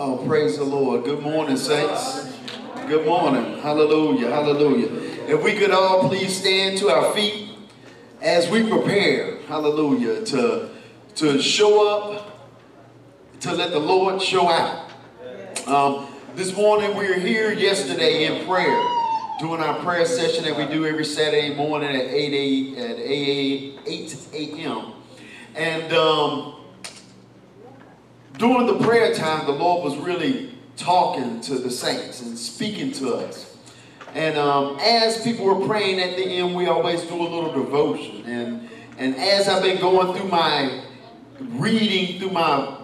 Oh, praise the Lord. Good morning, saints. Good morning. Hallelujah. Hallelujah. If we could all please stand to our feet as we prepare, hallelujah, to, to show up, to let the Lord show out. Um, this morning we were here yesterday in prayer, doing our prayer session that we do every Saturday morning at 8 a, at 8 a.m. And um, during the prayer time, the Lord was really talking to the saints and speaking to us. And um, as people were praying at the end, we always do a little devotion. And, and as I've been going through my reading through my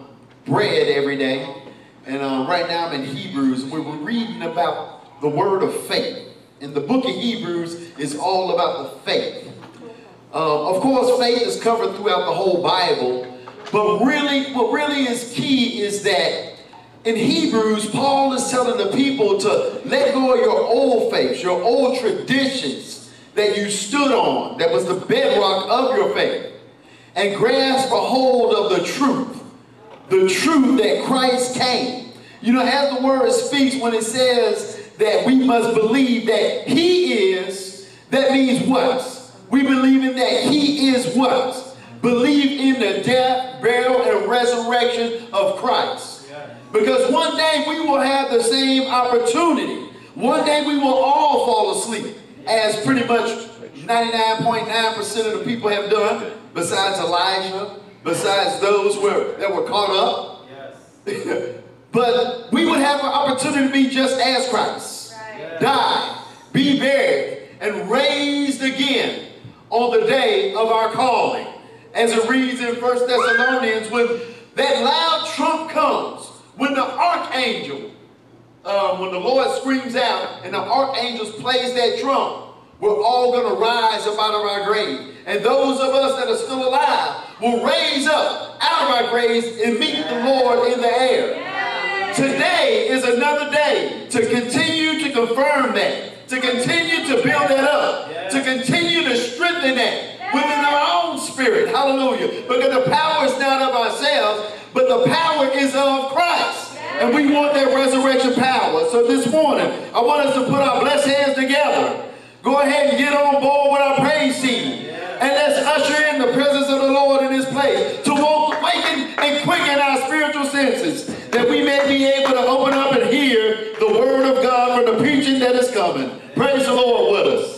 bread every day, and uh, right now I'm in Hebrews, we were reading about the word of faith. And the book of Hebrews is all about the faith. Uh, of course, faith is covered throughout the whole Bible, but really, what really is key is that in Hebrews, Paul is telling the people to let go of your old faiths, your old traditions that you stood on, that was the bedrock of your faith, and grasp a hold of the truth, the truth that Christ came. You know, as the word speaks, when it says that we must believe that he is, that means what? We believe in that he is what? Believe in the death, burial, and resurrection of Christ. Because one day we will have the same opportunity. One day we will all fall asleep, as pretty much 99.9% of the people have done, besides Elijah, besides those were, that were caught up. Yes. but we would have an opportunity to be just as Christ. Right. Die, be buried, and raised again on the day of our calling. As it reads in 1 Thessalonians, when that loud trump comes, when the archangel, uh, when the Lord screams out and the archangels plays that trump, we're all going to rise up out of our grave. And those of us that are still alive will raise up out of our graves and meet the Lord in the air. Today is another day to continue to confirm that, to continue to build that up, to continue to strengthen that, within our own spirit. Hallelujah. Because the power is not of ourselves, but the power is of Christ. And we want that resurrection power. So this morning, I want us to put our blessed hands together. Go ahead and get on board with our praise team. And let's usher in the presence of the Lord in this place to awaken and quicken our spiritual senses that we may be able to open up and hear the word of God from the preaching that is coming. Praise the Lord with us.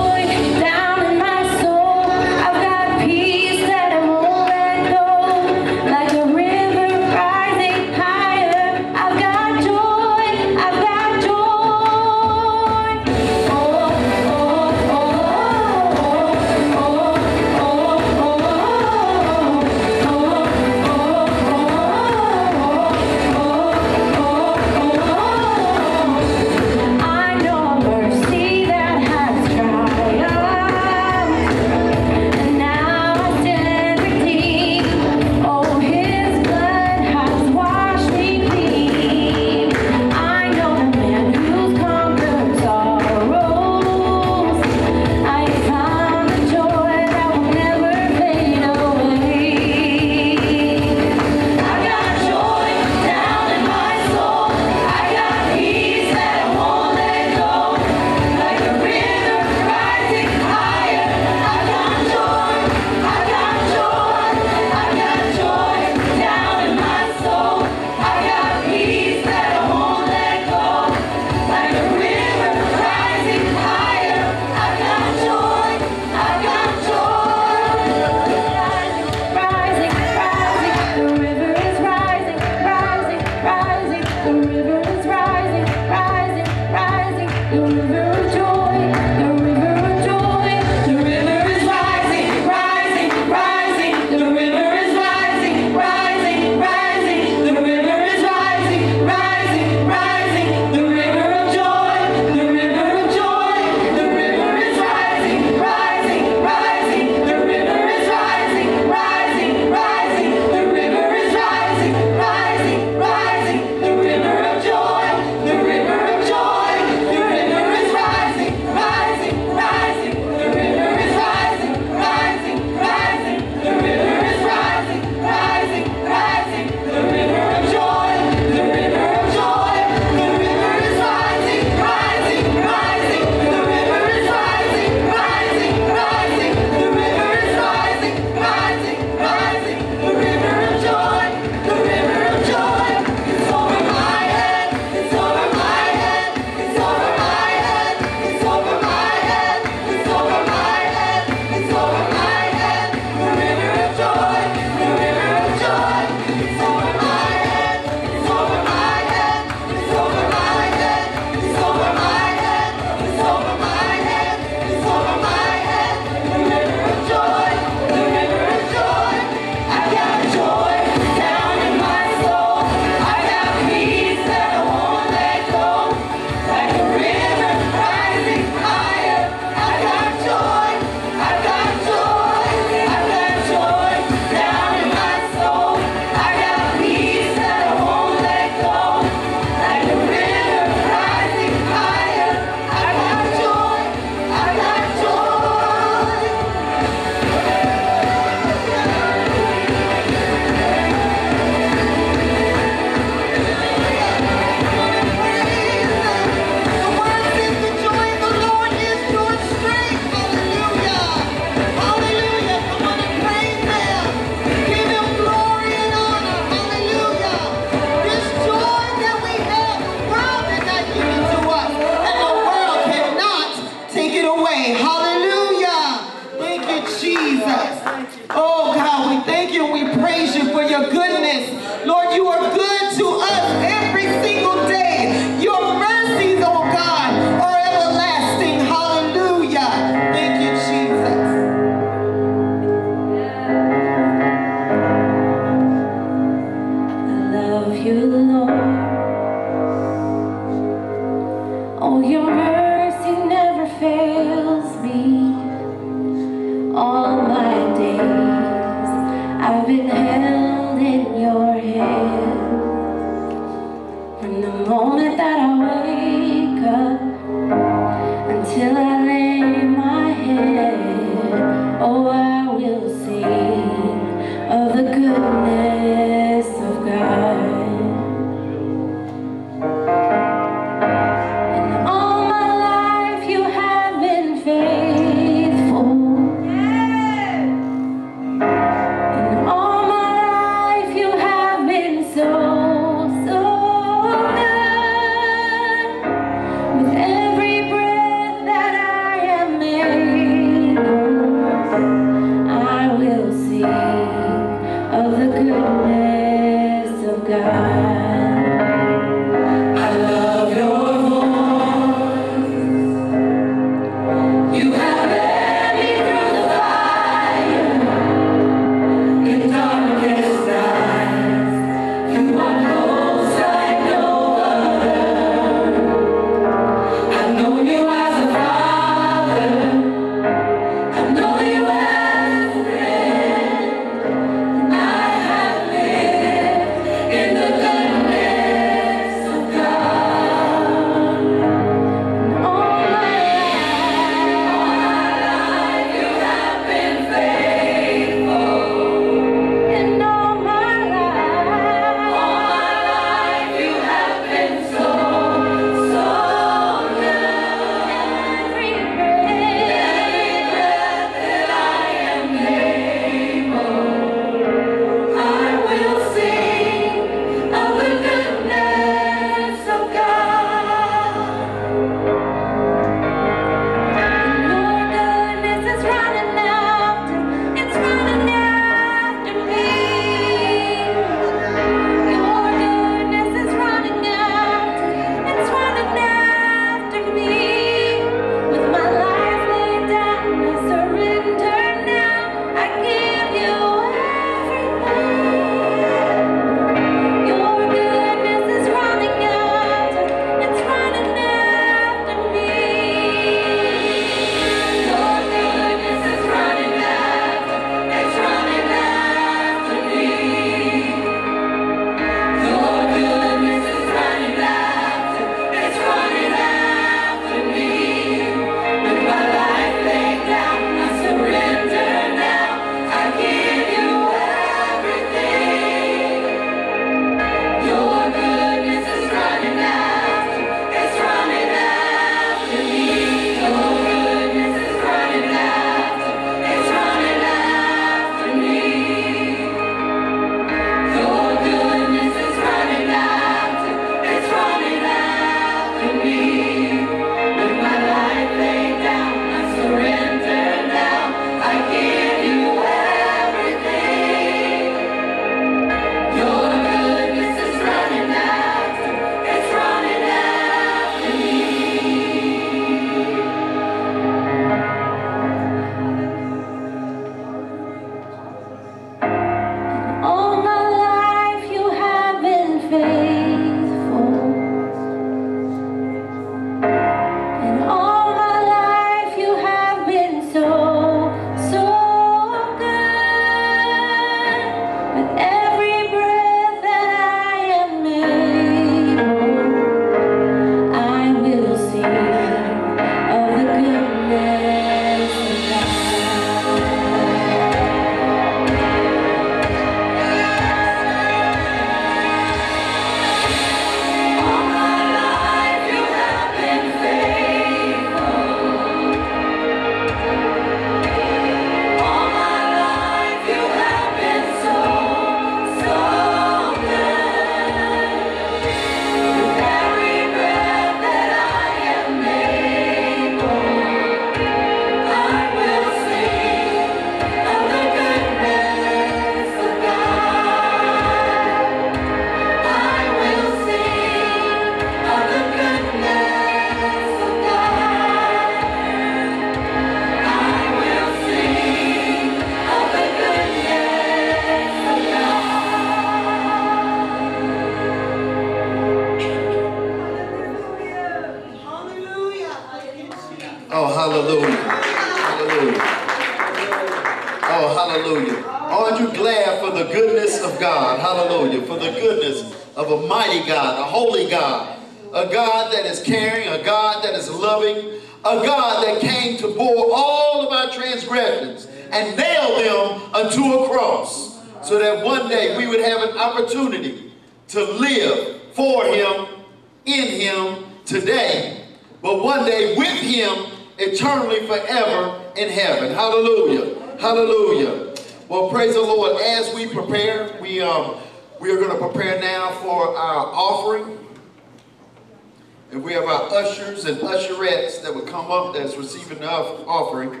Receiving the offering.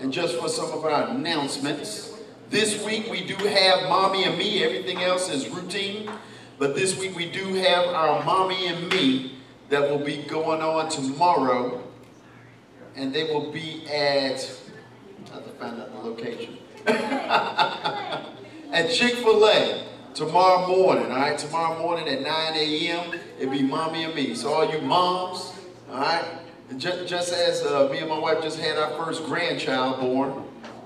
And just for some of our announcements, this week we do have Mommy and Me. Everything else is routine. But this week we do have our Mommy and Me that will be going on tomorrow. And they will be at, I have to find out the location. at Chick-fil-A tomorrow morning, all right? Tomorrow morning at 9 a.m., it'll be Mommy and Me. So all you moms, all right? Just, just as uh, me and my wife just had our first grandchild born,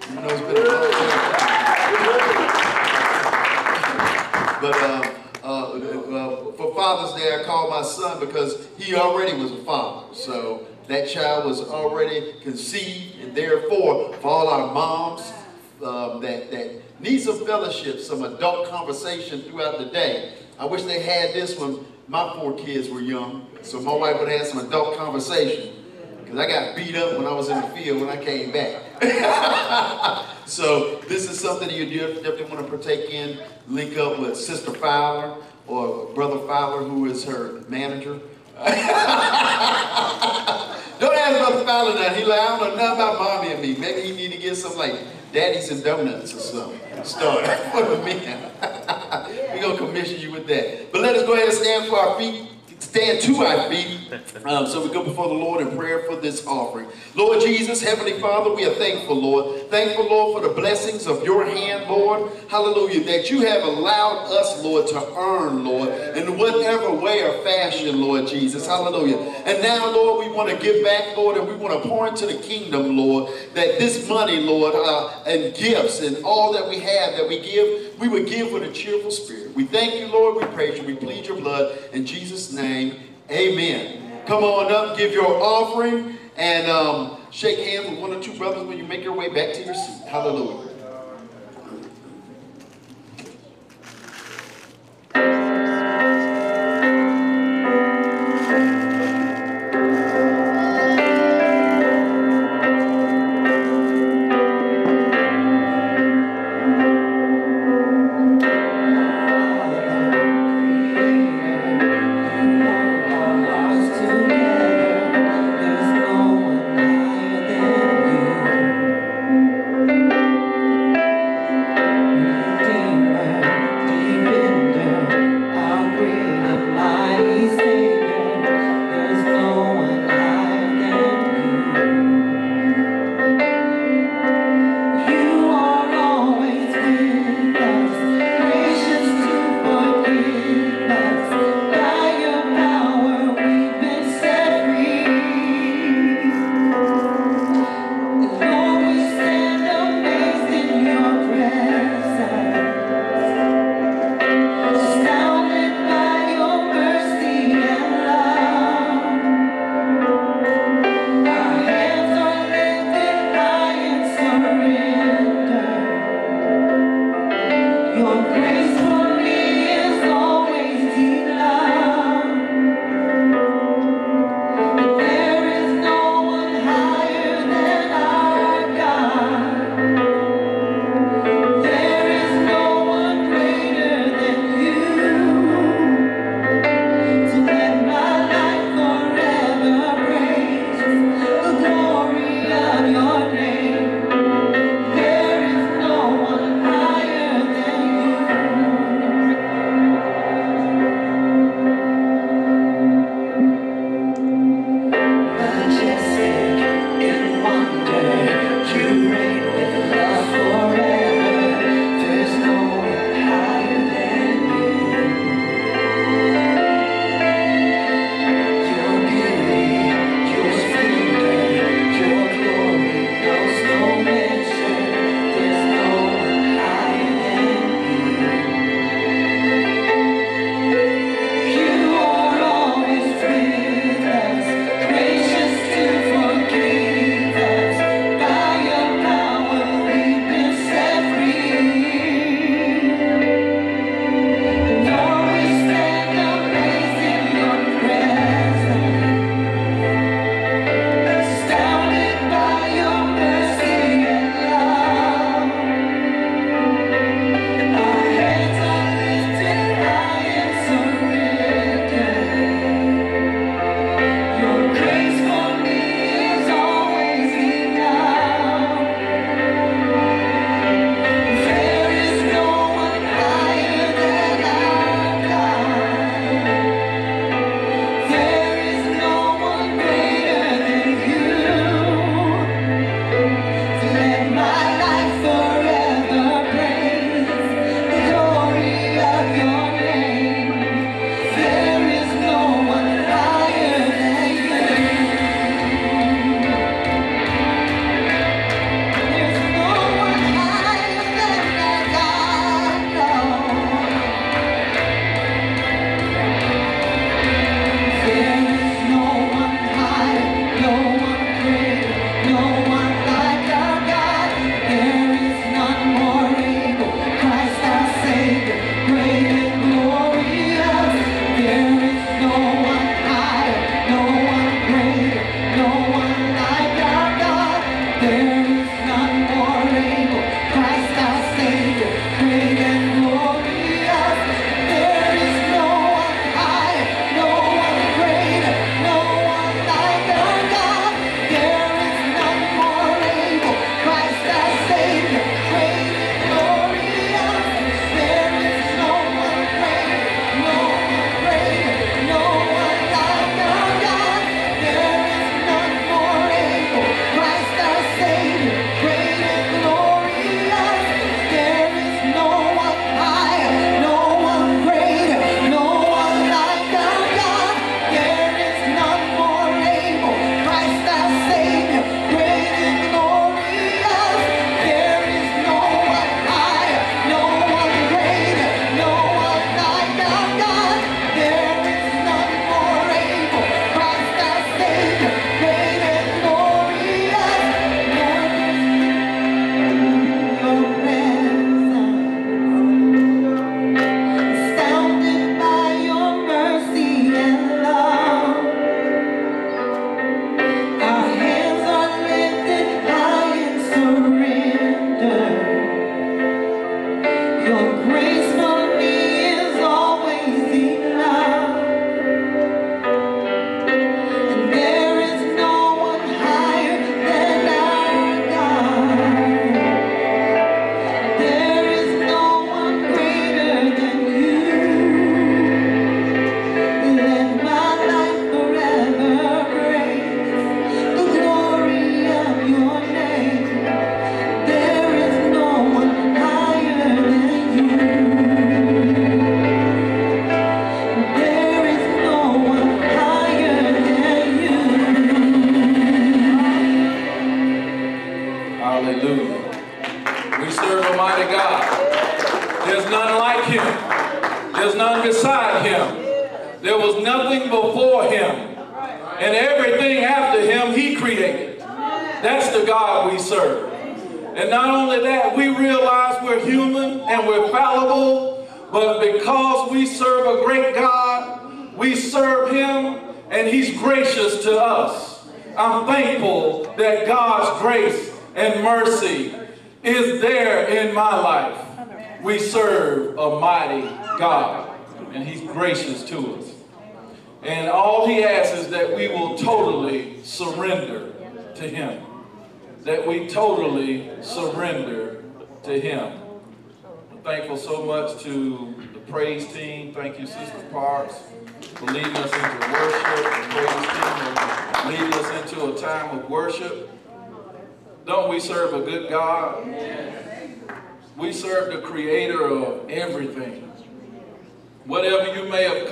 you know, it's been a long time. But uh, uh, uh, for Father's Day, I called my son because he already was a father. So that child was already conceived, and therefore, for all our moms um, that, that need some fellowship, some adult conversation throughout the day, I wish they had this when my four kids were young, so my wife would have some adult conversation. Because I got beat up when I was in the field when I came back. so this is something you definitely want to partake in. Link up with Sister Fowler or Brother Fowler, who is her manager. don't ask Brother Fowler that. He like, I don't know nothing about mommy and me. Maybe he need to get some like daddies and donuts or something. Start for the men. We're going to commission you with that. But let us go ahead and stand for our feet stand to our feet um, so we go before the Lord in prayer for this offering. Lord Jesus, Heavenly Father, we are thankful, Lord. Thankful, Lord, for the blessings of your hand, Lord. Hallelujah. That you have allowed us, Lord, to earn, Lord, in whatever way or fashion, Lord Jesus. Hallelujah. And now, Lord, we want to give back, Lord, and we want to pour into the kingdom, Lord, that this money, Lord, uh, and gifts and all that we have that we give, we would give with a cheerful spirit. We thank you, Lord. We praise you. We plead your blood. In Jesus' name, amen. Come on up, give your offering, and um, shake hands with one or two brothers when you make your way back to your seat. Hallelujah.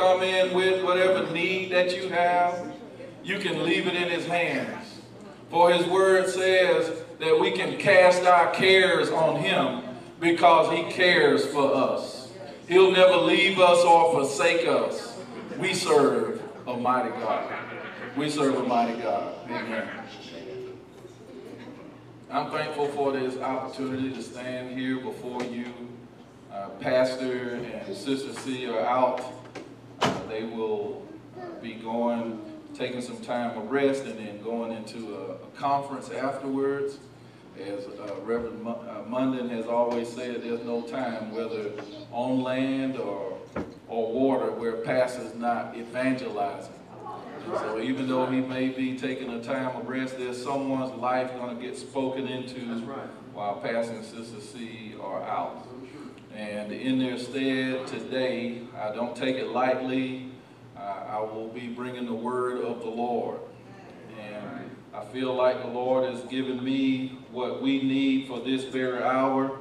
Come in with, whatever need that you have, you can leave it in his hands. For his word says that we can cast our cares on him because he cares for us. He'll never leave us or forsake us. We serve a mighty God. We serve a mighty God. Amen. I'm thankful for this opportunity to stand here before you. Uh, Pastor and Sister C are out. They will be going, taking some time of rest and then going into a, a conference afterwards. As uh, Reverend Mu uh, Munden has always said, there's no time, whether on land or, or water, where pastor's not evangelizing. So even though he may be taking a time of rest, there's someone's life going to get spoken into right. while Pastor and Sister C are out. And in their stead today, I don't take it lightly. Uh, I will be bringing the word of the Lord. And I feel like the Lord has given me what we need for this very hour.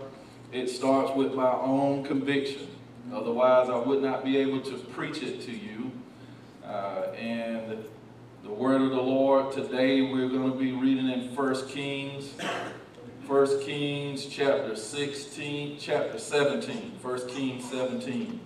It starts with my own conviction. Otherwise, I would not be able to preach it to you. Uh, and the word of the Lord today, we're going to be reading in 1 Kings. 1 Kings chapter 16, chapter 17. 1 Kings 17.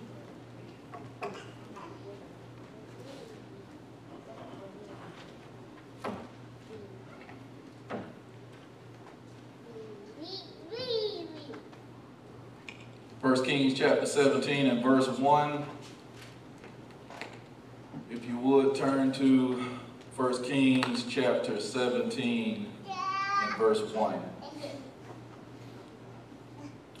First Kings chapter 17 and verse 1. If you would turn to 1 Kings chapter 17 and verse 1.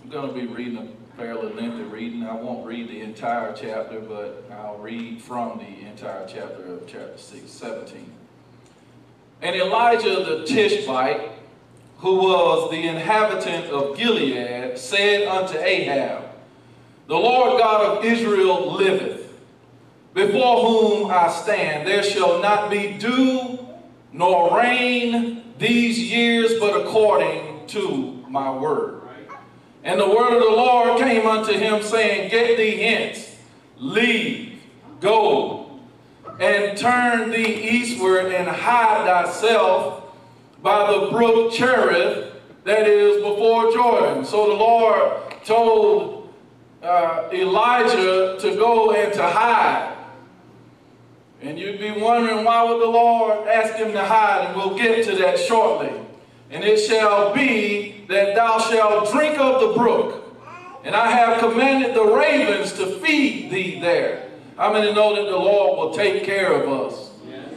I'm going to be reading a fairly lengthy reading. I won't read the entire chapter, but I'll read from the entire chapter of chapter 6, 17. And Elijah the Tishbite, who was the inhabitant of Gilead, said unto Ahab, The Lord God of Israel liveth before whom I stand, there shall not be dew nor rain these years, but according to my word. And the word of the Lord came unto him, saying, Get thee hence, leave, go, and turn thee eastward, and hide thyself by the brook Cherith that is before Jordan. So the Lord told uh, Elijah to go and to hide. And you'd be wondering why would the Lord ask him to hide, and we'll get to that shortly. And it shall be that thou shalt drink of the brook, and I have commanded the ravens to feed thee there. How many know that the Lord will take care of us?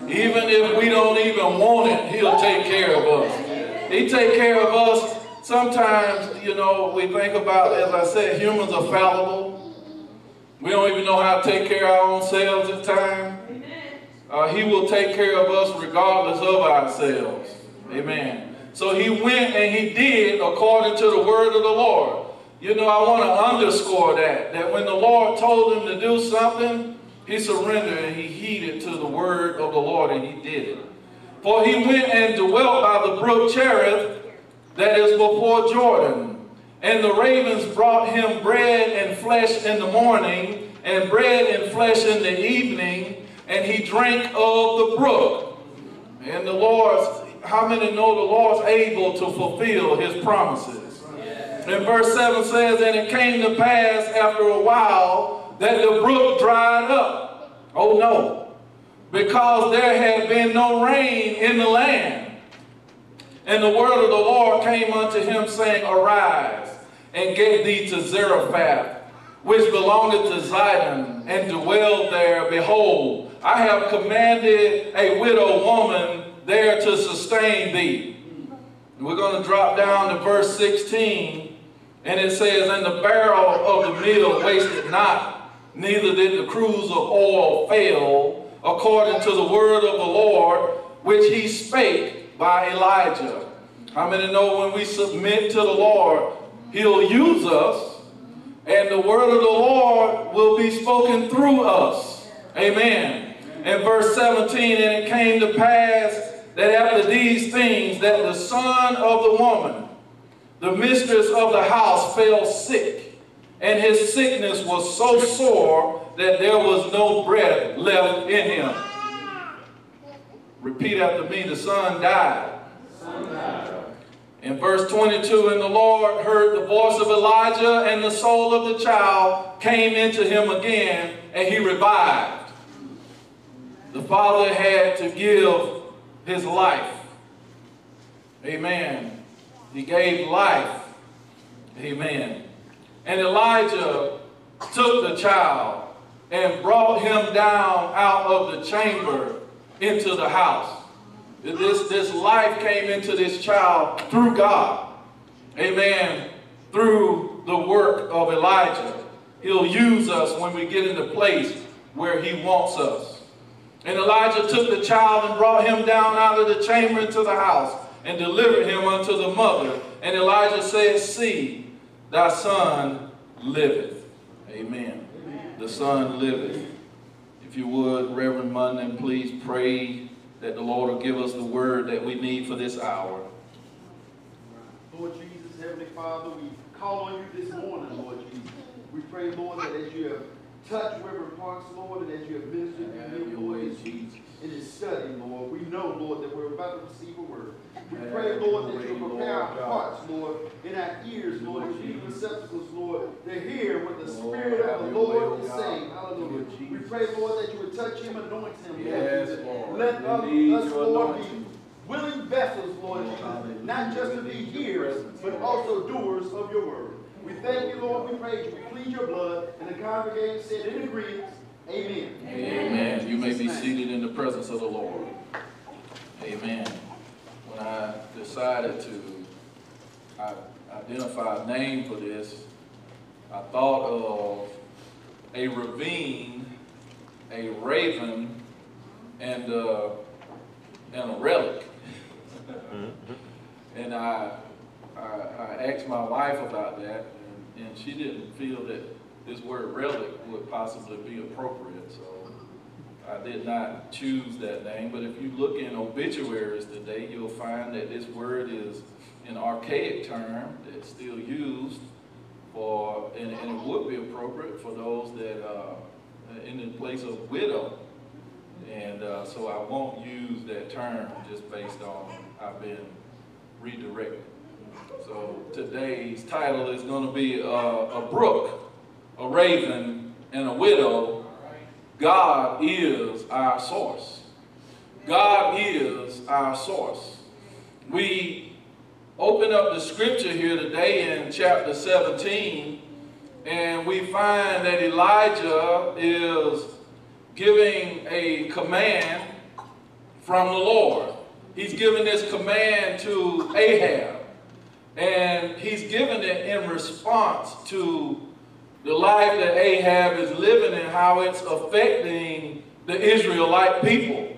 Even if we don't even want it, he'll take care of us. He take care of us. Sometimes, you know, we think about, as I said, humans are fallible. We don't even know how to take care of our own selves at times uh, he will take care of us regardless of ourselves. Amen. So he went and he did according to the word of the Lord. You know, I want to underscore that, that when the Lord told him to do something, he surrendered and he heeded to the word of the Lord and he did it. For he went and dwelt by the brook Cherith that is before Jordan. And the ravens brought him bread and flesh in the morning, and bread and flesh in the evening, and he drank of the brook. And the Lord's, how many know the Lord's able to fulfill his promises? And verse 7 says, And it came to pass after a while that the brook dried up. Oh no. because there had been no rain in the land. And the word of the Lord came unto him, saying, Arise, and get thee to Zarephath, which belongeth to Zidon, and dwell there. Behold, I have commanded a widow woman there to sustain thee. We're going to drop down to verse 16, and it says, And the barrel of the meal wasted not, neither did the cruse of oil fail, according to the word of the Lord, which he spake by Elijah. How many know when we submit to the Lord, he'll use us, and the word of the Lord will be spoken through us. Amen. In verse 17, and it came to pass that after these things, that the son of the woman, the mistress of the house, fell sick, and his sickness was so sore that there was no breath left in him. Repeat after me, the son died. In verse 22, and the Lord heard the voice of Elijah, and the soul of the child came into him again, and he revived. The father had to give his life. Amen. He gave life. Amen. And Elijah took the child and brought him down out of the chamber into the house. This, this life came into this child through God. Amen. Through the work of Elijah. He'll use us when we get in the place where he wants us. And Elijah took the child and brought him down out of the chamber into the house and delivered him unto the mother. And Elijah said, See, thy son liveth. Amen. Amen. The son liveth. If you would, Reverend Munden, please pray that the Lord will give us the word that we need for this hour. Lord Jesus, Heavenly Father, we call on you this morning, Lord Jesus. We pray, Lord, that as you have touched Reverend Parks, Lord, and as you have ministered to him, Lord, in his study, Lord, we know, Lord, that we're about to receive a word. We pray, Lord, that you prepare our hearts, Lord, in our ears, Lord, and be receptacles, Lord, to hear what the Spirit of the Lord is saying. Hallelujah. We pray, Lord, that you would touch him, anoint him, yes, Lord. Let us, Lord, be willing vessels, Lord Jesus, not just to be hearers, but also doers of your word. We thank you, Lord. We praise you. We plead your blood. And the congregation said in agreement, Amen. Amen. You may be seated in the presence of the Lord. Amen. When I decided to identify a name for this, I thought of a ravine, a raven, and, uh, and a relic. and I, I, I, asked my wife about that, and, and she didn't feel that this word relic would possibly be appropriate. So I did not choose that name. But if you look in obituaries today, you'll find that this word is an archaic term that's still used for, and, and it would be appropriate for those that are in the place of widow. And uh, so I won't use that term just based on I've been redirected. So today's title is going to be uh, a brook a raven, and a widow, God is our source. God is our source. We open up the scripture here today in chapter 17, and we find that Elijah is giving a command from the Lord. He's giving this command to Ahab, and he's given it in response to the life that Ahab is living and how it's affecting the Israelite people.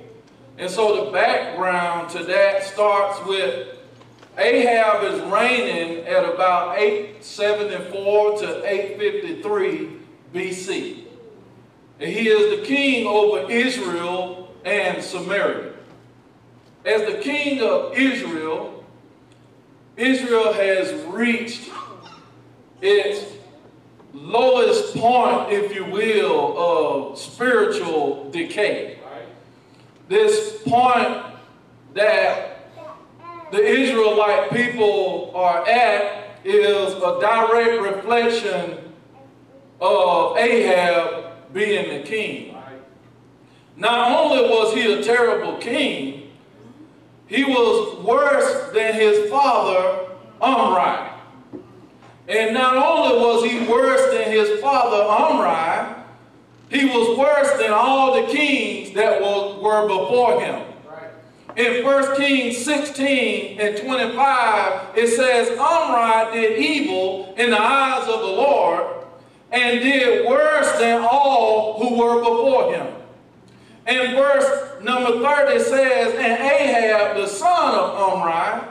And so the background to that starts with Ahab is reigning at about 874 to 853 BC. And he is the king over Israel and Samaria. As the king of Israel, Israel has reached its lowest point, if you will, of spiritual decay. This point that the Israelite people are at is a direct reflection of Ahab being the king. Not only was he a terrible king, he was worse than his father, Omri. And not only was he worse than his father, Omri, he was worse than all the kings that were before him. In 1 Kings 16 and 25, it says, Omri did evil in the eyes of the Lord and did worse than all who were before him. And verse number 30 says, And Ahab, the son of Omri,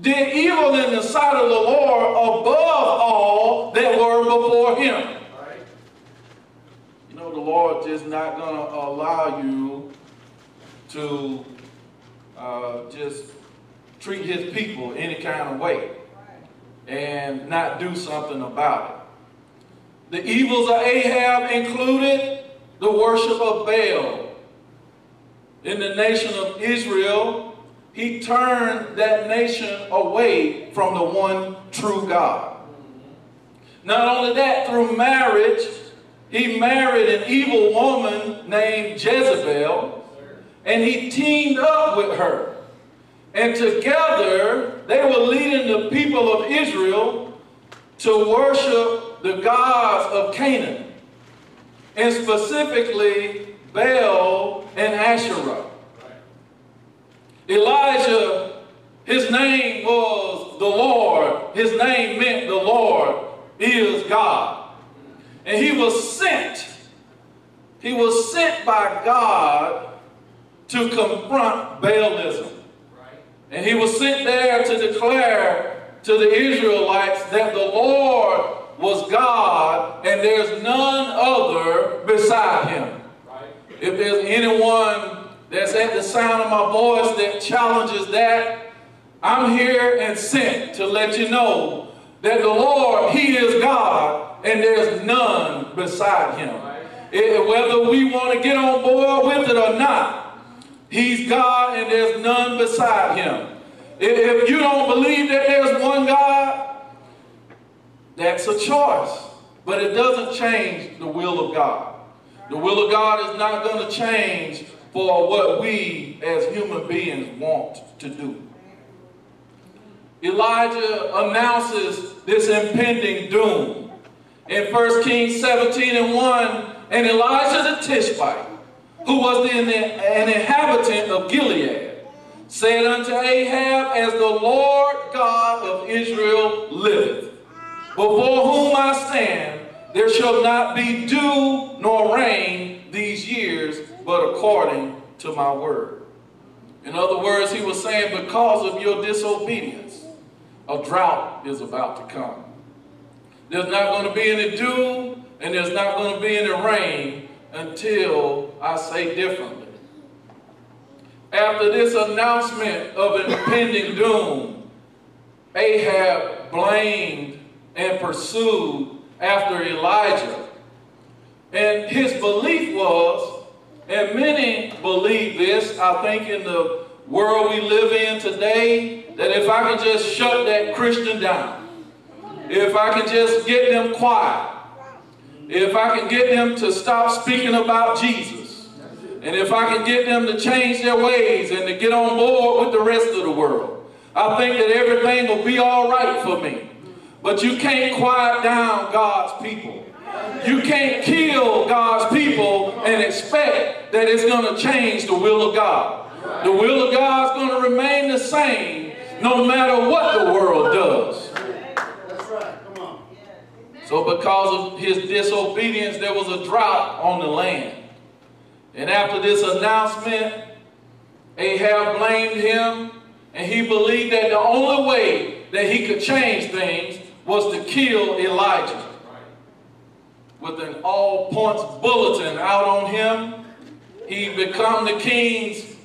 did evil in the sight of the Lord above all that were before him. You know, the Lord is not going to allow you to uh, just treat his people any kind of way and not do something about it. The evils of Ahab included the worship of Baal. In the nation of Israel, he turned that nation away from the one true God. Not only that, through marriage, he married an evil woman named Jezebel, and he teamed up with her. And together, they were leading the people of Israel to worship the gods of Canaan, and specifically Baal and Asherah. Elijah, his name was the Lord. His name meant the Lord is God. And he was sent. He was sent by God to confront Baalism. And he was sent there to declare to the Israelites that the Lord was God and there's none other beside him. If there's anyone that's at the sound of my voice that challenges that, I'm here and sent to let you know that the Lord, He is God and there's none beside Him. It, whether we want to get on board with it or not, He's God and there's none beside Him. If you don't believe that there's one God, that's a choice. But it doesn't change the will of God. The will of God is not going to change for what we as human beings want to do. Elijah announces this impending doom. In 1 Kings 17 and 1, and Elijah the Tishbite, who was the, an inhabitant of Gilead, said unto Ahab, As the Lord God of Israel liveth, before whom I stand, there shall not be dew nor rain these years, but according to my word. In other words, he was saying, because of your disobedience, a drought is about to come. There's not going to be any dew, and there's not going to be any rain until I say differently. After this announcement of impending doom, Ahab blamed and pursued after Elijah. And his belief was, and many believe this, I think in the world we live in today, that if I can just shut that Christian down, if I can just get them quiet, if I can get them to stop speaking about Jesus, and if I can get them to change their ways and to get on board with the rest of the world, I think that everything will be all right for me. But you can't quiet down God's people. You can't kill God's people and expect that it's going to change the will of God. The will of God is going to remain the same no matter what the world does. So because of his disobedience, there was a drought on the land. And after this announcement, Ahab blamed him, and he believed that the only way that he could change things was to kill Elijah. With an all points bulletin out on him, he become the king's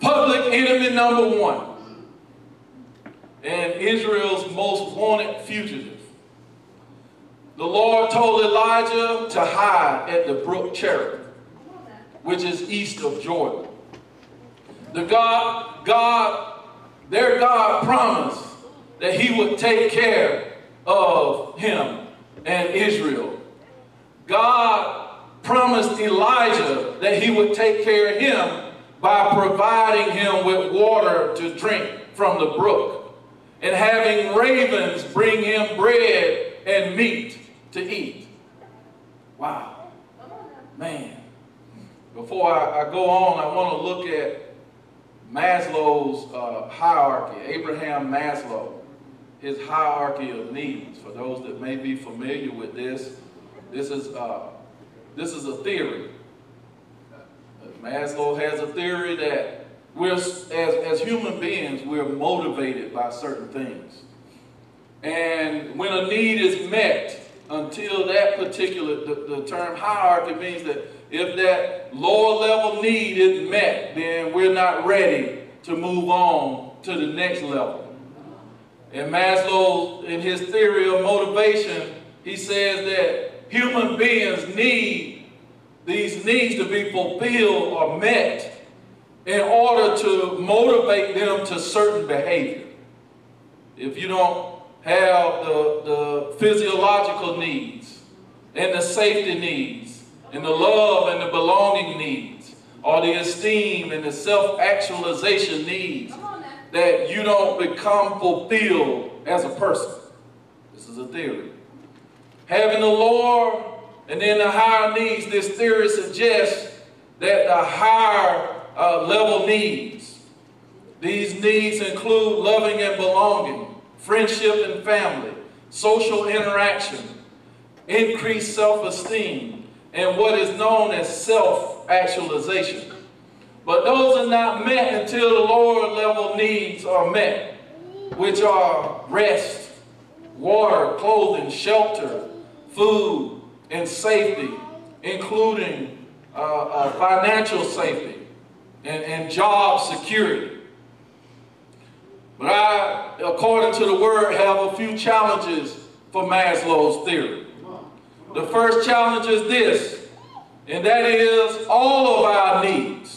public enemy number one and Israel's most wanted fugitive. The Lord told Elijah to hide at the brook Cherith, which is east of Jordan. The God, God, their God promised that he would take care of him and Israel. God promised Elijah that he would take care of him by providing him with water to drink from the brook and having ravens bring him bread and meat to eat. Wow. Man. Before I, I go on, I want to look at Maslow's uh, hierarchy, Abraham Maslow, his hierarchy of needs. For those that may be familiar with this, this is, uh, this is a theory. Maslow has a theory that we're, as, as human beings, we're motivated by certain things. And when a need is met, until that particular, the, the term hierarchy means that if that lower level need is met, then we're not ready to move on to the next level. And Maslow, in his theory of motivation, he says that human beings need these needs to be fulfilled or met in order to motivate them to certain behavior. If you don't have the, the physiological needs and the safety needs and the love and the belonging needs or the esteem and the self-actualization needs that you don't become fulfilled as a person. This is a theory. Having the lower and then the higher needs, this theory suggests that the higher uh, level needs, these needs include loving and belonging, friendship and family, social interaction, increased self-esteem, and what is known as self-actualization. But those are not met until the lower level needs are met, which are rest, water, clothing, shelter, food, and safety, including uh, uh, financial safety and, and job security. But I, according to the word, have a few challenges for Maslow's theory. The first challenge is this, and that is all of our needs,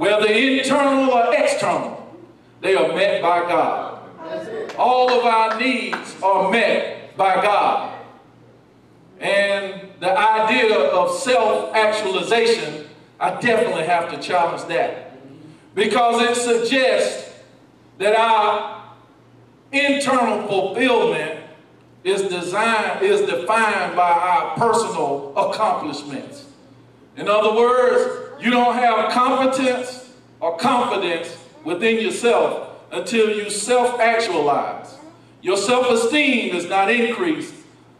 whether internal or external, they are met by God. All of our needs are met by God. And the idea of self-actualization, I definitely have to challenge that. Because it suggests that our internal fulfillment is designed, is defined by our personal accomplishments. In other words, you don't have competence or confidence within yourself until you self-actualize. Your self-esteem is not increased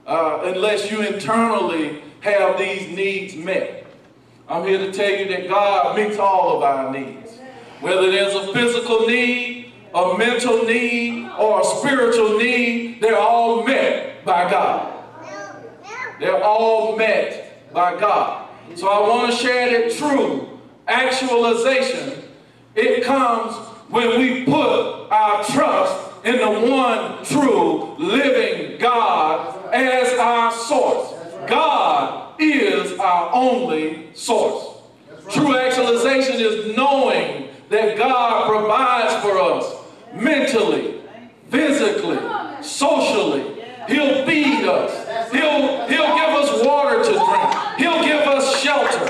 uh, unless you internally have these needs met. I'm here to tell you that God meets all of our needs. Whether there's a physical need, a mental need, or a spiritual need, they're all met by God. They're all met by God. So I want to share that true actualization, it comes when we put our trust in the one true living God as our source. God is our only source. True actualization is knowing that God provides for us mentally, physically, socially. He'll feed us. He'll, he'll give us water to drink. He'll give us shelter.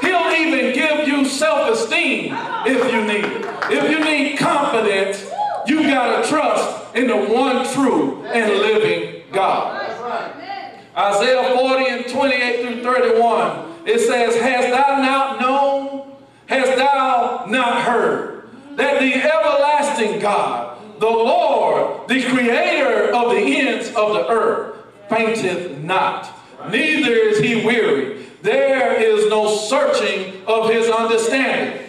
He'll even give you self-esteem if you need it. If you need confidence, you got to trust in the one true and living God. Isaiah 40 and 28 through 31, it says, Hast thou not known? Hast thou not heard? That the everlasting God, the Lord, the creator of the ends of the earth, fainteth not, neither is he weary. There is no searching of his understanding.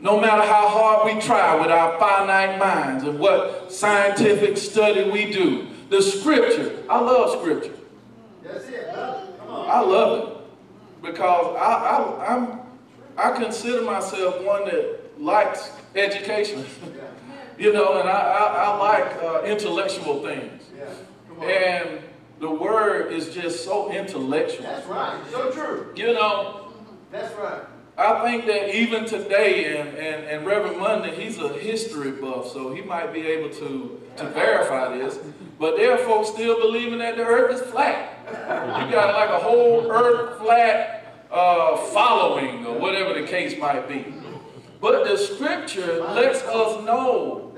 No matter how hard we try with our finite minds and what scientific study we do, the scripture, I love scripture. That's it. Come on. I love it because I, I, I'm, I consider myself one that likes education, you know, and I, I, I like uh, intellectual things. Yeah. And the word is just so intellectual. That's right. So true. You know, That's right. I think that even today, and, and, and Reverend Monday, he's a history buff, so he might be able to, to verify this. But there are folks still believing that the earth is flat. You got like a whole earth flat uh, following or whatever the case might be. But the scripture lets us know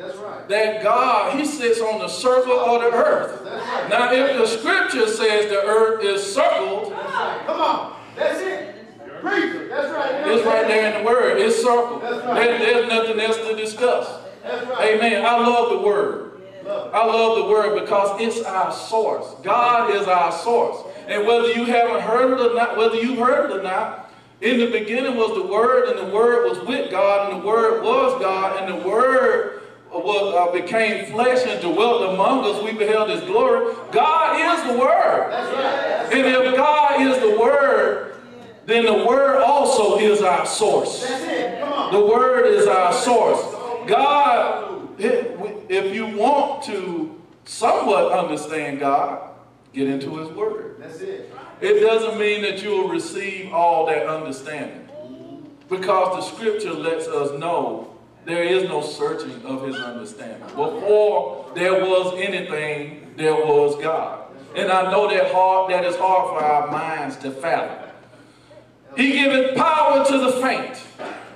that God, He sits on the circle of the earth. Now, if the scripture says the earth is circled. Come on. That's it. Preach it. That's right. it's right there in the word. It's circled. Right. There- there's nothing else to discuss. Right. Amen. I love the word. I love the word because it's our source. God is our source. And whether you haven't heard it or not, whether you've heard it or not, in the beginning was the word, and the word was with God, and the word was God, and the word was, uh, became flesh and dwelt among us. We beheld his glory. God is the word. That's right. And if God is the word, then the word also is our source. That's it. Come on. The word is our source. God, if you want to somewhat understand God, get into his word. That's it. It doesn't mean that you will receive all that understanding. Because the scripture lets us know there is no searching of his understanding. Before there was anything, there was God. And I know that hard that is hard for our minds to fathom. He giveth power to the faint,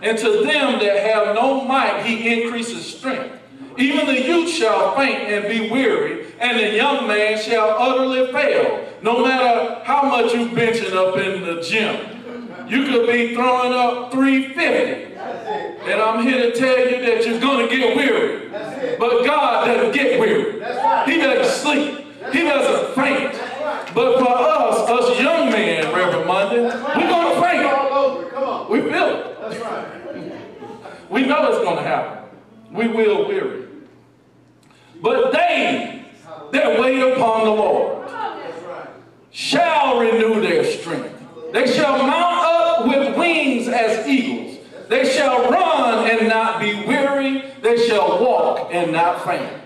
and to them that have no might he increases strength. Even the youth shall faint and be weary, and the young man shall utterly fail. No matter how much you benching up in the gym, you could be throwing up 350. And I'm here to tell you that you're going to get weary. But God doesn't get weary. He doesn't sleep. He doesn't faint. But for us, us young men, Reverend Monday, we're going to faint. All over. Come on. We feel it. That's right. We know it's going to happen. We will weary. But they that wait upon the Lord shall renew their strength. They shall mount up with wings as eagles. They shall run and not be weary. They shall walk and not faint.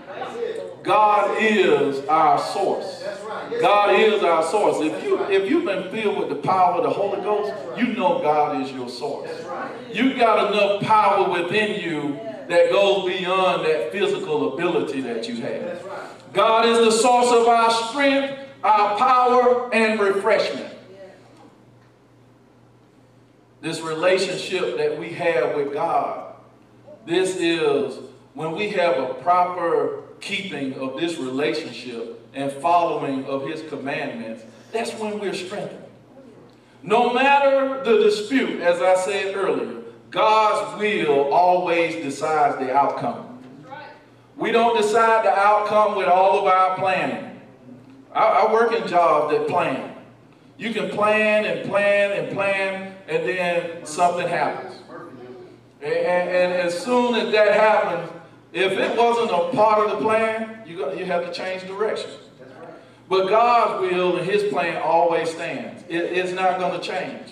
God is our source. That's right. Yes. God is our source. If you if you've been filled with the power of the Holy Ghost, you know God is your source. You've got enough power within you that goes beyond that physical ability that you have. God is the source of our strength, our power, and refreshment. This relationship that we have with God, this is when we have a proper keeping of this relationship and following of his commandments, that's when we're strengthened. No matter the dispute, as I said earlier, God's will always decides the outcome. We don't decide the outcome with all of our planning. I, I work in jobs that plan. You can plan and plan and plan, and then something happens. And, and- and as soon as that happens, if it wasn't a part of the plan, you you have to change direction. But God's will and His plan always stands. It- it's not going to change.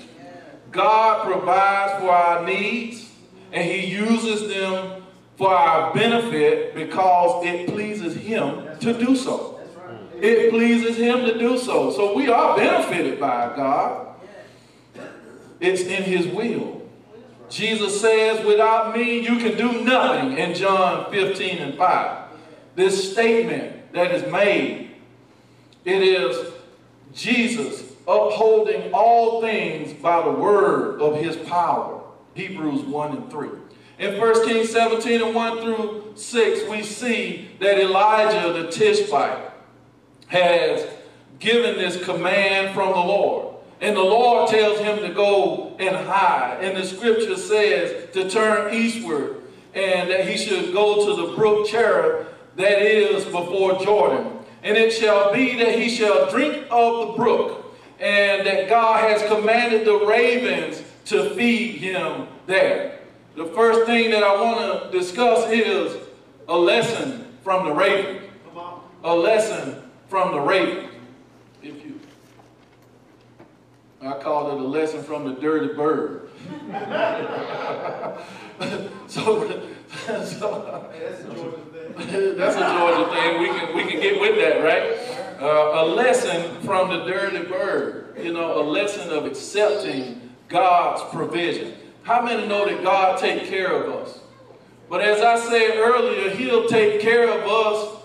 God provides for our needs, and He uses them for our benefit because it pleases Him to do so. It pleases Him to do so. So we are benefited by God. It's in His will. Jesus says, without me, you can do nothing in John 15 and 5. This statement that is made, it is Jesus upholding all things by the word of his power. Hebrews 1 and 3. In 1 Kings 17 and 1 through 6, we see that Elijah the Tishbite has given this command from the Lord. And the Lord tells him to go and hide. And the scripture says to turn eastward and that he should go to the brook Cherith that is before Jordan. And it shall be that he shall drink of the brook, and that God has commanded the ravens to feed him there. The first thing that I want to discuss is a lesson from the raven. A lesson from the raven. If you, I called it a lesson from the dirty bird. so, so that's a Georgia thing. that's a Georgia thing. We can we can get with that, right? Uh, a lesson from the dirty bird. You know, a lesson of accepting God's provision. How many know that God take care of us? But as I said earlier, He'll take care of us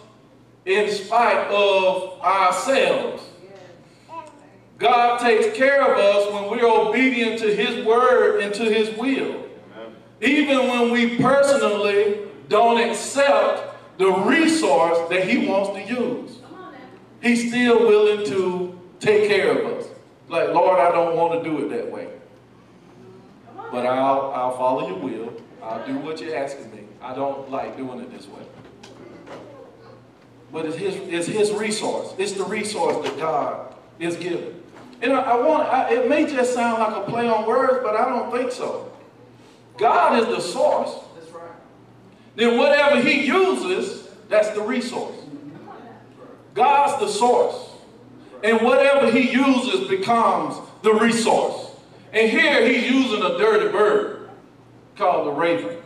in spite of ourselves. God takes care of us when we're obedient to His word and to His will. Even when we personally don't accept the resource that He wants to use. He's still willing to take care of us. Like, Lord, I don't want to do it that way. But I'll, I'll follow your will. I'll do what you're asking me. I don't like doing it this way. But it's his, it's his resource. It's the resource that God is giving. And I, I want, I, it may just sound like a play on words, but I don't think so. God is the source. That's right. Then whatever he uses, that's the resource. God's the source. And whatever he uses becomes the resource. And here he's using a dirty bird called the raven.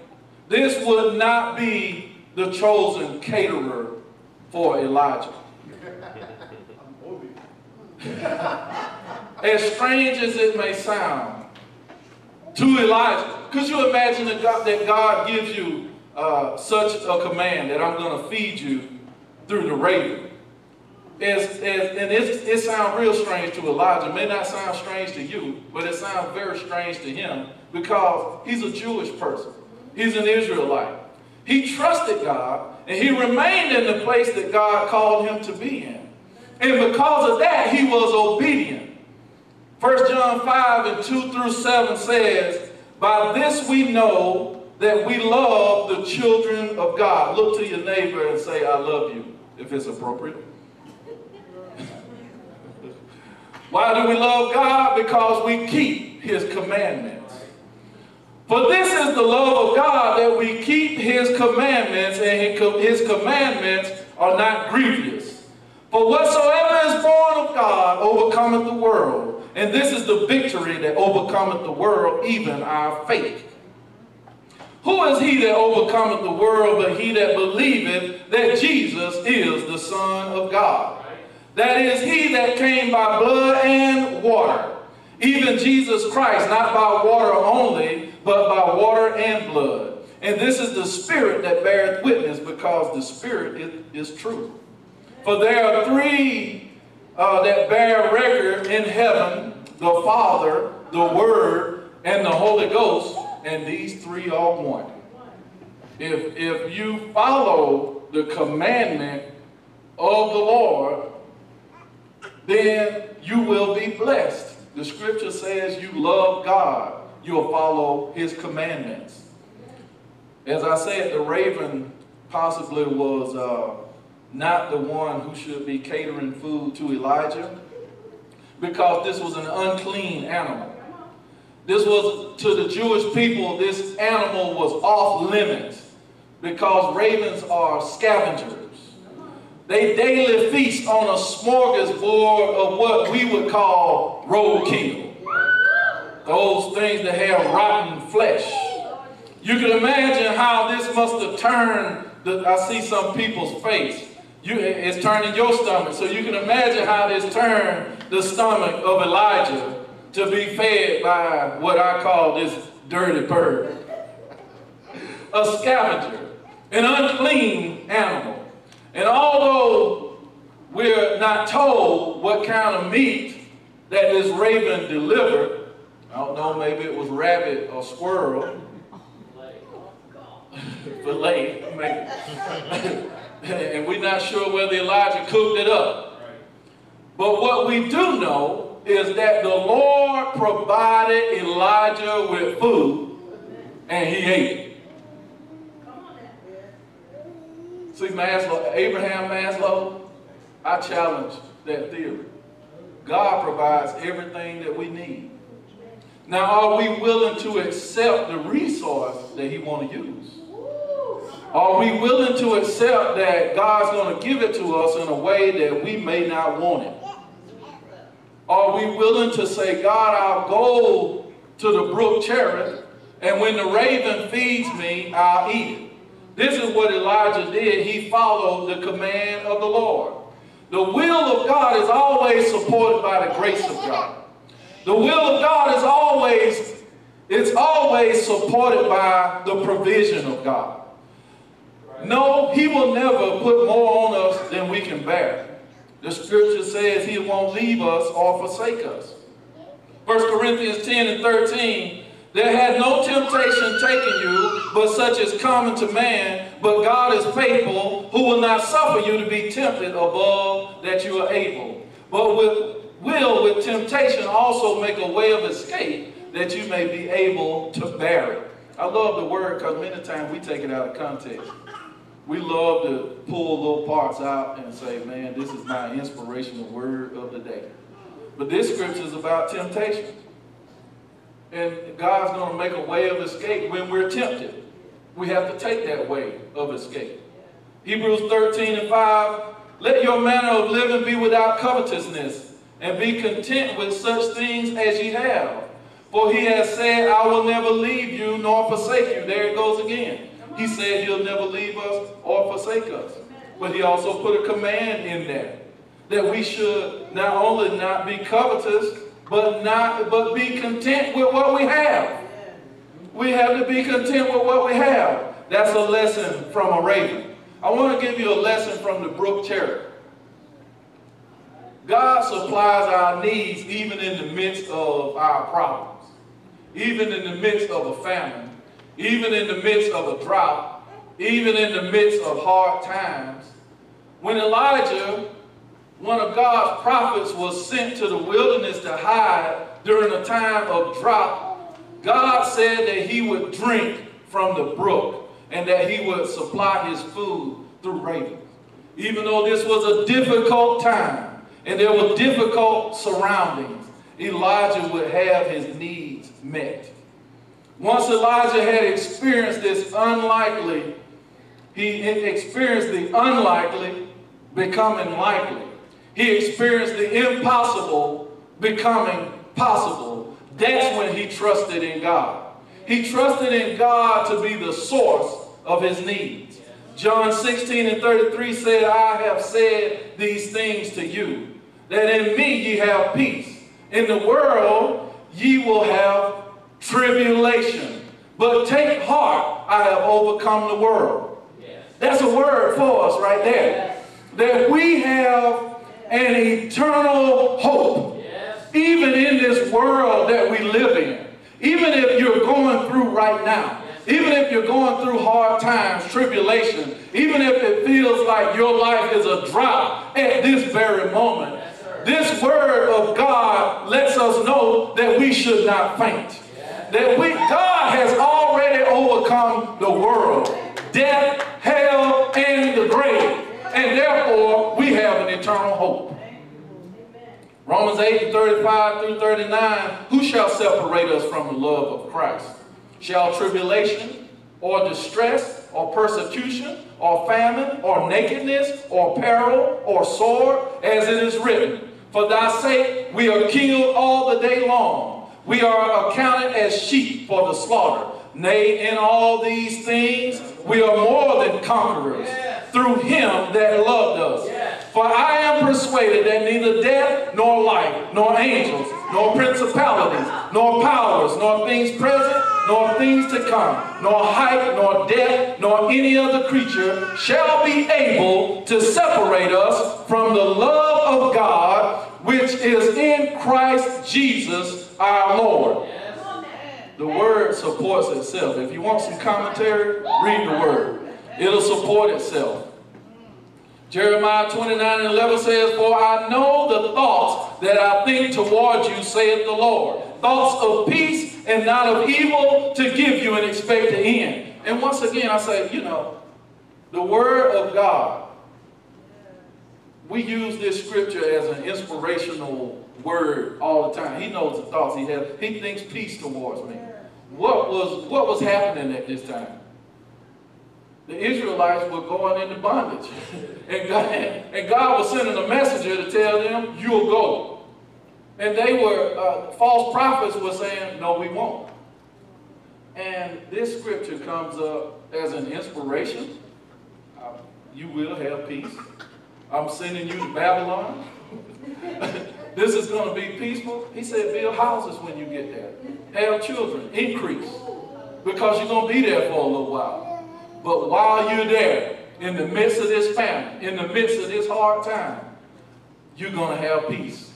This would not be the chosen caterer for Elijah. as strange as it may sound to Elijah, could you imagine that God, that God gives you uh, such a command that I'm going to feed you through the raven? As, as, and it, it sounds real strange to Elijah. It may not sound strange to you, but it sounds very strange to him because he's a Jewish person. He's an Israelite. He trusted God and he remained in the place that God called him to be in. And because of that, he was obedient. 1 John 5 and 2 through 7 says, By this we know that we love the children of God. Look to your neighbor and say, I love you, if it's appropriate. Why do we love God? Because we keep his commandments. For this is the love of God that we keep his commandments, and his commandments are not grievous. For whatsoever is born of God overcometh the world, and this is the victory that overcometh the world, even our faith. Who is he that overcometh the world but he that believeth that Jesus is the Son of God? That is he that came by blood and water, even Jesus Christ, not by water only, but by water and blood. And this is the Spirit that beareth witness, because the Spirit is, is. For there are three uh, that bear record in heaven, the Father, the Word, and the Holy Ghost, and these three are one. If, if you follow the commandment of the Lord, then you will be blessed. The scripture says you love God you'll follow his commandments. As I said, the raven possibly was uh, not the one who should be catering food to Elijah because this was an unclean animal. This was, to the Jewish people, this animal was off limits because ravens are scavengers. They daily feast on a smorgasbord of what we would call roadkill those things that have rotten flesh. You can imagine how this must have turned, the, I see some people's face. You, it's turning your stomach. So you can imagine how this turned the stomach of Elijah to be fed by what I call this dirty bird. A scavenger, an unclean animal. And although we're not told what kind of meat that this raven delivered, I don't know, maybe it was rabbit or squirrel. Filet, maybe. and we're not sure whether Elijah cooked it up. But what we do know is that the Lord provided Elijah with food and he ate it. See Maslow, Abraham Maslow, I challenge that theory. God provides everything that we need. Now, are we willing to accept the resource that he want to use? Are we willing to accept that God's going to give it to us in a way that we may not want it? Are we willing to say, God, I'll go to the brook Cherith, and when the raven feeds me, I'll eat it. This is what Elijah did. He followed the command of the Lord. The will of God is always supported by the grace of God. The will of God is always, it's always supported by the provision of God. No, he will never put more on us than we can bear. The scripture says he won't leave us or forsake us. 1 Corinthians 10 and 13, there had no temptation taken you, but such as common to man, but God is faithful, who will not suffer you to be tempted above that you are able. But with, will with temptation also make a way of escape, that you may be able to bear it. I love the word because many times we take it out of context. We love to pull little parts out and say, man, this is my inspirational word of the day. But this scripture is about temptation. And God's going to make a way of escape when we're tempted. We have to take that way of escape. Hebrews 13 and 5, let your manner of living be without covetousness, and be content with such things as ye have. For he has said, I will never leave you nor forsake you. There it goes again. He said he'll never leave us or forsake us. But he also put a command in there that we should not only not be covetous, but not but be content with what we have. We have to be content with what we have. That's a lesson from a raven. I want to give you a lesson from the brook Cherith. God supplies our needs even in the midst of our problems, even in the midst of a famine, even in the midst of a drought, even in the midst of hard times. When Elijah, one of God's prophets, was sent to the wilderness to hide during a time of drought, God said that he would drink from the brook and that he would supply his food through ravens. Even though this was a difficult time, and there were difficult surroundings, Elijah would have his needs met. Once Elijah had experienced this unlikely, he experienced the unlikely becoming likely. He experienced the impossible becoming possible. That's when he trusted in God. He trusted in God to be the source of his needs. John 16 and 33 said, I have said these things to you that in me ye have peace. In the world ye will have tribulation. But take heart, I have overcome the world. That's a word for us right there. That we have an eternal hope. Even in this world that we live in. Even if you're going through right now. Even if you're going through hard times, tribulation, even if it feels like your life is a drought at this very moment, this word of God lets us know that we should not faint. That we, God has already overcome the world, death, hell, and the grave. And therefore, we have an eternal hope. Romans 8 35 through 39, who shall separate us from the love of Christ? Shall tribulation, or distress, or persecution, or famine, or nakedness, or peril, or sword, as it is written, for thy sake we are killed all the day long. We are accounted as sheep for the slaughter. Nay, in all these things we are more than conquerors through him that loved us. For I am persuaded that neither death, nor life, nor angels, nor principalities, nor powers, nor things present, nor things to come, nor height, nor depth, nor any other creature shall be able to separate us from the love of God which is in Christ Jesus our Lord. The word supports itself. If you want some commentary, read the word. It'll support itself. Jeremiah 29 and 11 says, For I know the thoughts that I think towards you, saith the Lord. Thoughts of peace and not of evil to give you an expected end. And once again, I say, you know, the word of God. We use this scripture as an inspirational word all the time. He knows the thoughts he has. He thinks peace towards me. What was, what was happening at this time? The Israelites were going into bondage. and, God, and God was sending a messenger to tell them, you'll go. And they were, uh, false prophets were saying, no, we won't. And this scripture comes up as an inspiration. Uh, you will have peace. I'm sending you to Babylon. this is going to be peaceful. He said, build houses when you get there. Have children. Increase. Because you're going to be there for a little while. But while you're there, in the midst of this famine, in the midst of this hard time, you're going to have peace.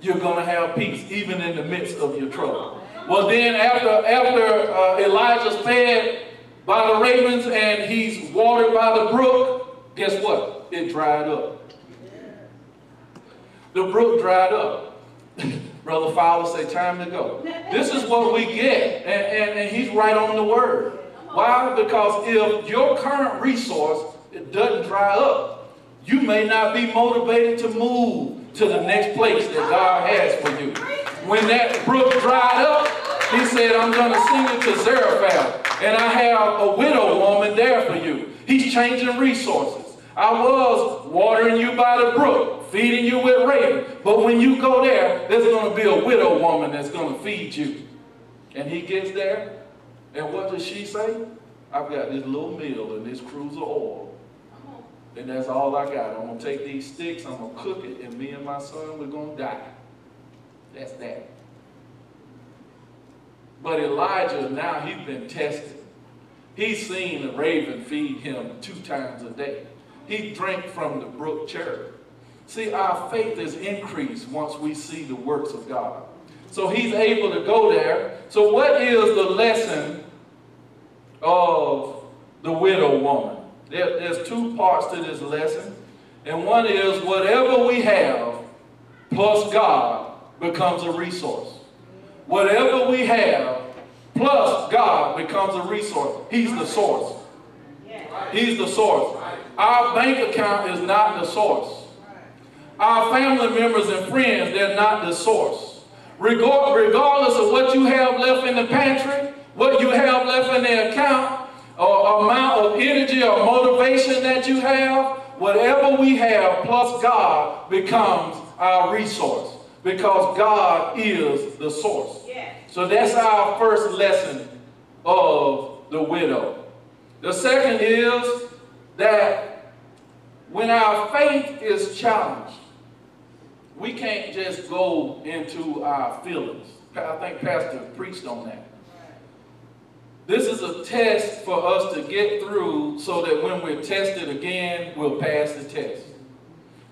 You're going to have peace even in the midst of your trouble. Well, then after, after uh, Elijah's fed by the ravens and he's watered by the brook, guess what? It dried up. The brook dried up. Brother Fowler say, time to go. This is what we get. And, and, and he's right on the word. Why? Because if your current resource it doesn't dry up, you may not be motivated to move to the next place that God has for you. When that brook dried up, he said, I'm going to send it to Zarephath, and I have a widow woman there for you. He's changing resources. I was watering you by the brook, feeding you with raven. But when you go there, there's going to be a widow woman that's going to feed you. And he gets there, and what does she say? I've got this little meal and this cruse of oil. And that's all I got. I'm going to take these sticks, I'm going to cook it, and me and my son, we're going to die. That's that. But Elijah, now he's been tested. He's seen a raven feed him two times a day. He drank from the brook Cherith. See, our faith is increased once we see the works of God. So he's able to go there. So what is the lesson of the widow woman? There, there's two parts to this lesson. And one is whatever we have plus God becomes a resource. Whatever we have plus God becomes a resource. He's the source. He's the source. Our bank account is not the source. Our family members and friends, they're not the source. Regardless of what you have left in the pantry, what you have left in the account, or amount of energy or motivation that you have, whatever we have plus God becomes our resource because God is the source. So that's our first lesson of the widow. The second is that when our faith is challenged, we can't just go into our feelings. I think Pastor preached on that. This is a test for us to get through so that when we're tested again, we'll pass the test.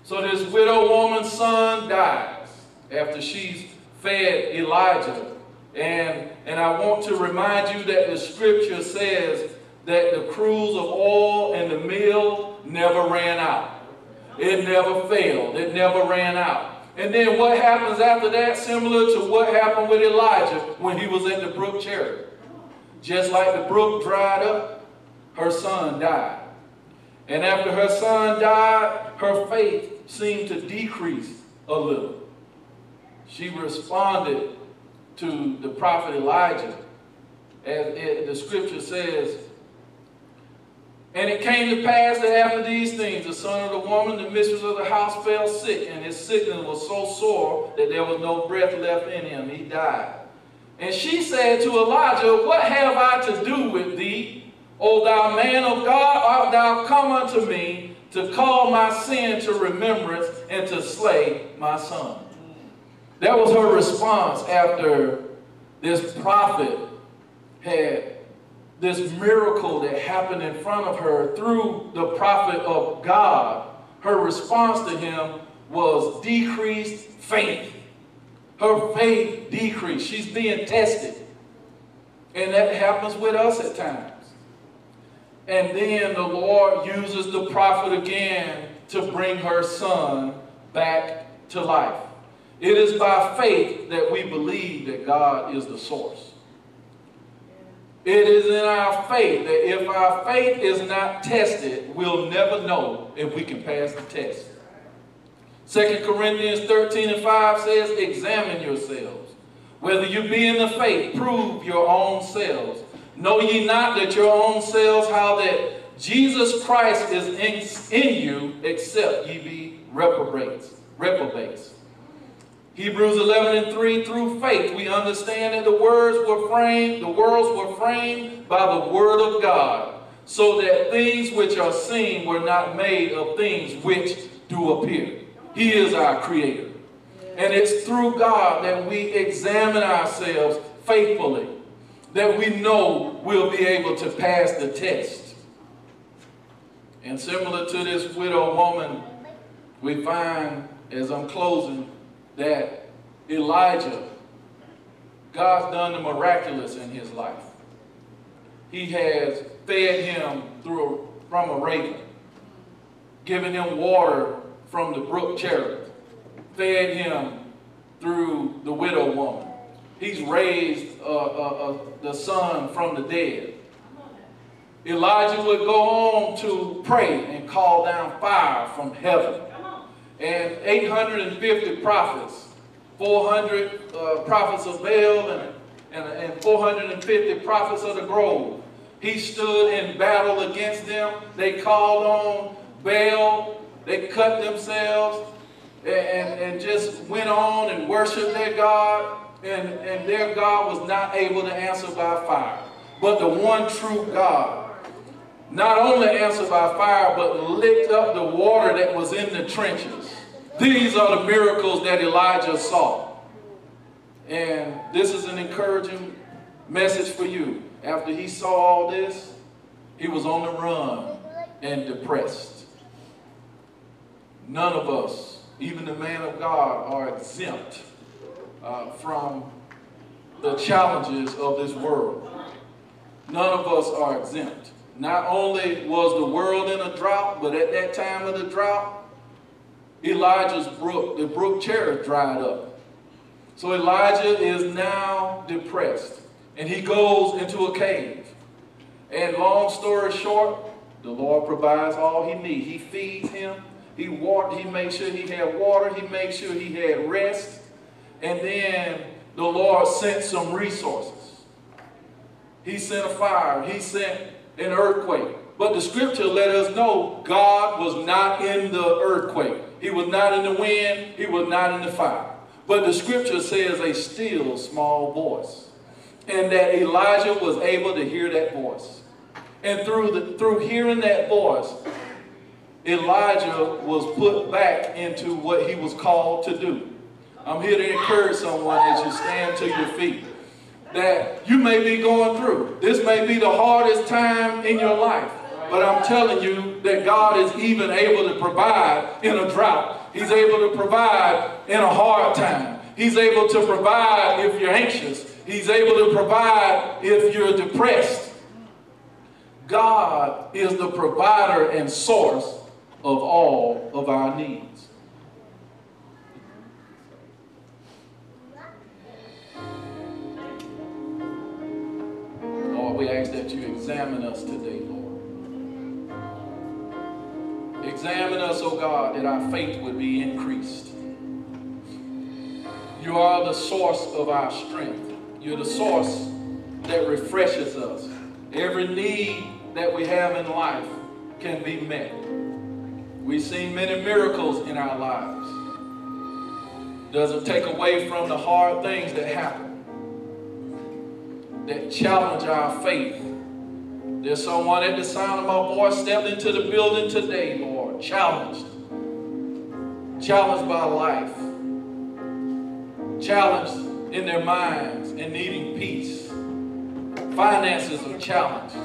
So this widow woman's son dies after she's fed Elijah. And, and I want to remind you that the scripture says that the cruse of oil and the meal never ran out. It never failed. It never ran out. And then what happens after that? Similar to what happened with Elijah when he was in the brook Cherith. Just like the brook dried up, her son died. And after her son died, her faith seemed to decrease a little. She responded to the prophet Elijah. As the scripture says, and it came to pass that after these things, the son of the woman, the mistress of the house, fell sick, and his sickness was so sore that there was no breath left in him. He died. And she said to Elijah, What have I to do with thee, O thou man of God? Art thou come unto me to call my sin to remembrance and to slay my son? That was her response after this prophet had this miracle that happened in front of her through the prophet of God. Her response to him was decreased faith. Her faith decreased. She's being tested. And that happens with us at times. And then the Lord uses the prophet again to bring her son back to life. It is by faith that we believe that God is the source. It is in our faith that if our faith is not tested, we'll never know if we can pass the test. 2 Corinthians 13 and 5 says, Examine yourselves. Whether you be in the faith, prove your own selves. Know ye not that your own selves, how that Jesus Christ is in, in you, except ye be reprobates. reprobates. Hebrews 11 and 3, through faith we understand that the words were framed, the worlds were framed by the word of God, so that things which are seen were not made of things which do appear. He is our creator. And it's through God that we examine ourselves faithfully, that we know we'll be able to pass the test. And similar to this widow woman, we find as I'm closing, that Elijah, God's done the miraculous in his life. He has fed him through a, from a raven, given him water from the brook Cherith, fed him through the widow woman. He's raised uh, uh, uh, the son from the dead. Elijah would go on to pray and call down fire from heaven. And 850 prophets, 400 uh, prophets of Baal and, and, and 450 prophets of the grove. He stood in battle against them. They called on Baal. They cut themselves and, and, and just went on and worshiped their God. And, and their God was not able to answer by fire. But the one true God not only answered by fire, but licked up the water that was in the trenches. These are the miracles that Elijah saw. And this is an encouraging message for you. After he saw all this, he was on the run and depressed. None of us, even the man of God, are exempt uh, from the challenges of this world. None of us are exempt. Not only was the world in a drought, but at that time of the drought, Elijah's brook, the brook Cherith, dried up. So Elijah is now depressed, and he goes into a cave. And long story short, the Lord provides all he needs. He feeds him. He water, he makes sure he had water. He makes sure he had rest. And then the Lord sent some resources. He sent a fire. He sent an earthquake. But the scripture let us know God was not in the earthquake. He was not in the wind. He was not in the fire. But the scripture says a still small voice. And that Elijah was able to hear that voice. And through, the, through hearing that voice, Elijah was put back into what he was called to do. I'm here to encourage someone as you stand to your feet that you may be going through. This may be the hardest time in your life. But I'm telling you that God is even able to provide in a drought. He's able to provide in a hard time. He's able to provide if you're anxious. He's able to provide if you're depressed. God is the provider and source of all of our needs. Lord, we ask that you examine us today, Lord. Examine us, O oh God, that our faith would be increased. You are the source of our strength. You're the source that refreshes us. Every need that we have in life can be met. We've seen many miracles in our lives. Doesn't take away from the hard things that happen that challenge our faith. There's someone at the sound of my voice stepped into the building today, Lord, challenged. Challenged by life. Challenged in their minds and needing peace. Finances are challenged.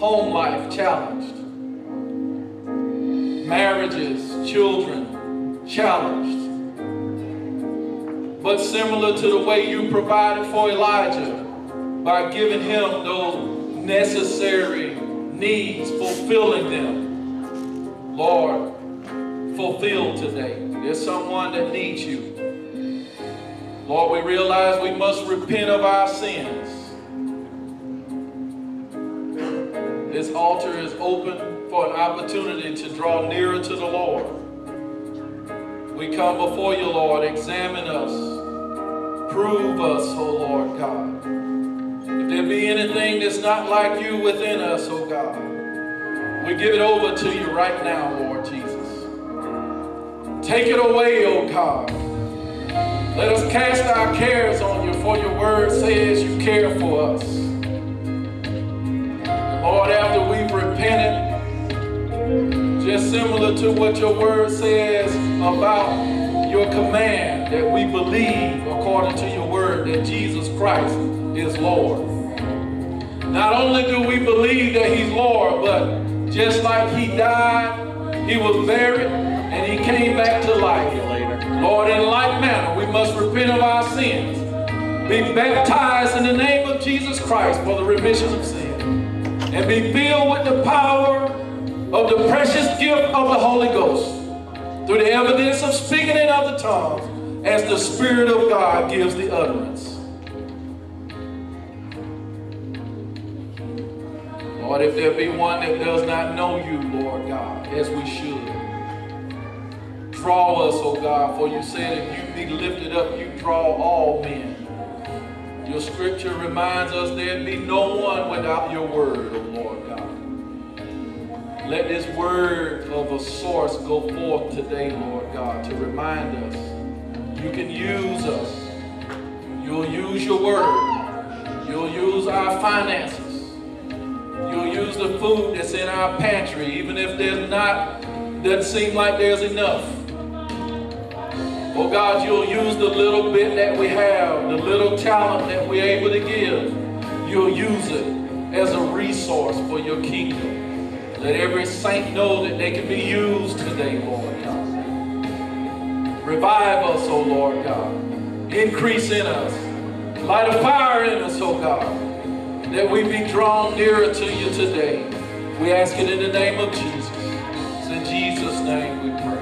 Home life challenged. Marriages, children challenged. But similar to the way you provided for Elijah, by giving him those necessary needs, fulfilling them. Lord, fulfill today. There's someone that needs you. Lord, we realize we must repent of our sins. This altar is open for an opportunity to draw nearer to the Lord. We come before you, Lord. Examine us. Prove us, O oh Lord God. If there be anything that's not like you within us, oh God, we give it over to you right now, Lord Jesus. Take it away, oh God. Let us cast our cares on you, for your word says you care for us. Lord, after we've repented, just similar to what your word says about your command that we believe according to your word that Jesus Christ is Lord. Not only do we believe that he's Lord, but just like he died, he was buried, and he came back to life. Lord, in like manner, we must repent of our sins, be baptized in the name of Jesus Christ for the remission of sin, and be filled with the power of the precious gift of the Holy Ghost through the evidence of speaking in other tongues as the Spirit of God gives the utterance. Lord, if there be one that does not know you, Lord God, as we should, draw us, O God, for you said if you be lifted up, you draw all men. Your scripture reminds us there be no one without your word, O Lord God. Let this word of a source go forth today, Lord God, to remind us you can use us. You'll use your word. You'll use our finances. You'll use the food that's in our pantry, even if there's not, doesn't seem like there's enough. Oh God, you'll use the little bit that we have, the little talent that we're able to give. You'll use it as a resource for your kingdom. Let every saint know that they can be used today, Lord God. Revive us, oh Lord God. Increase in us. Light a fire in us, oh God that we be drawn nearer to you today. We ask it in the name of Jesus. It's in Jesus' name we pray.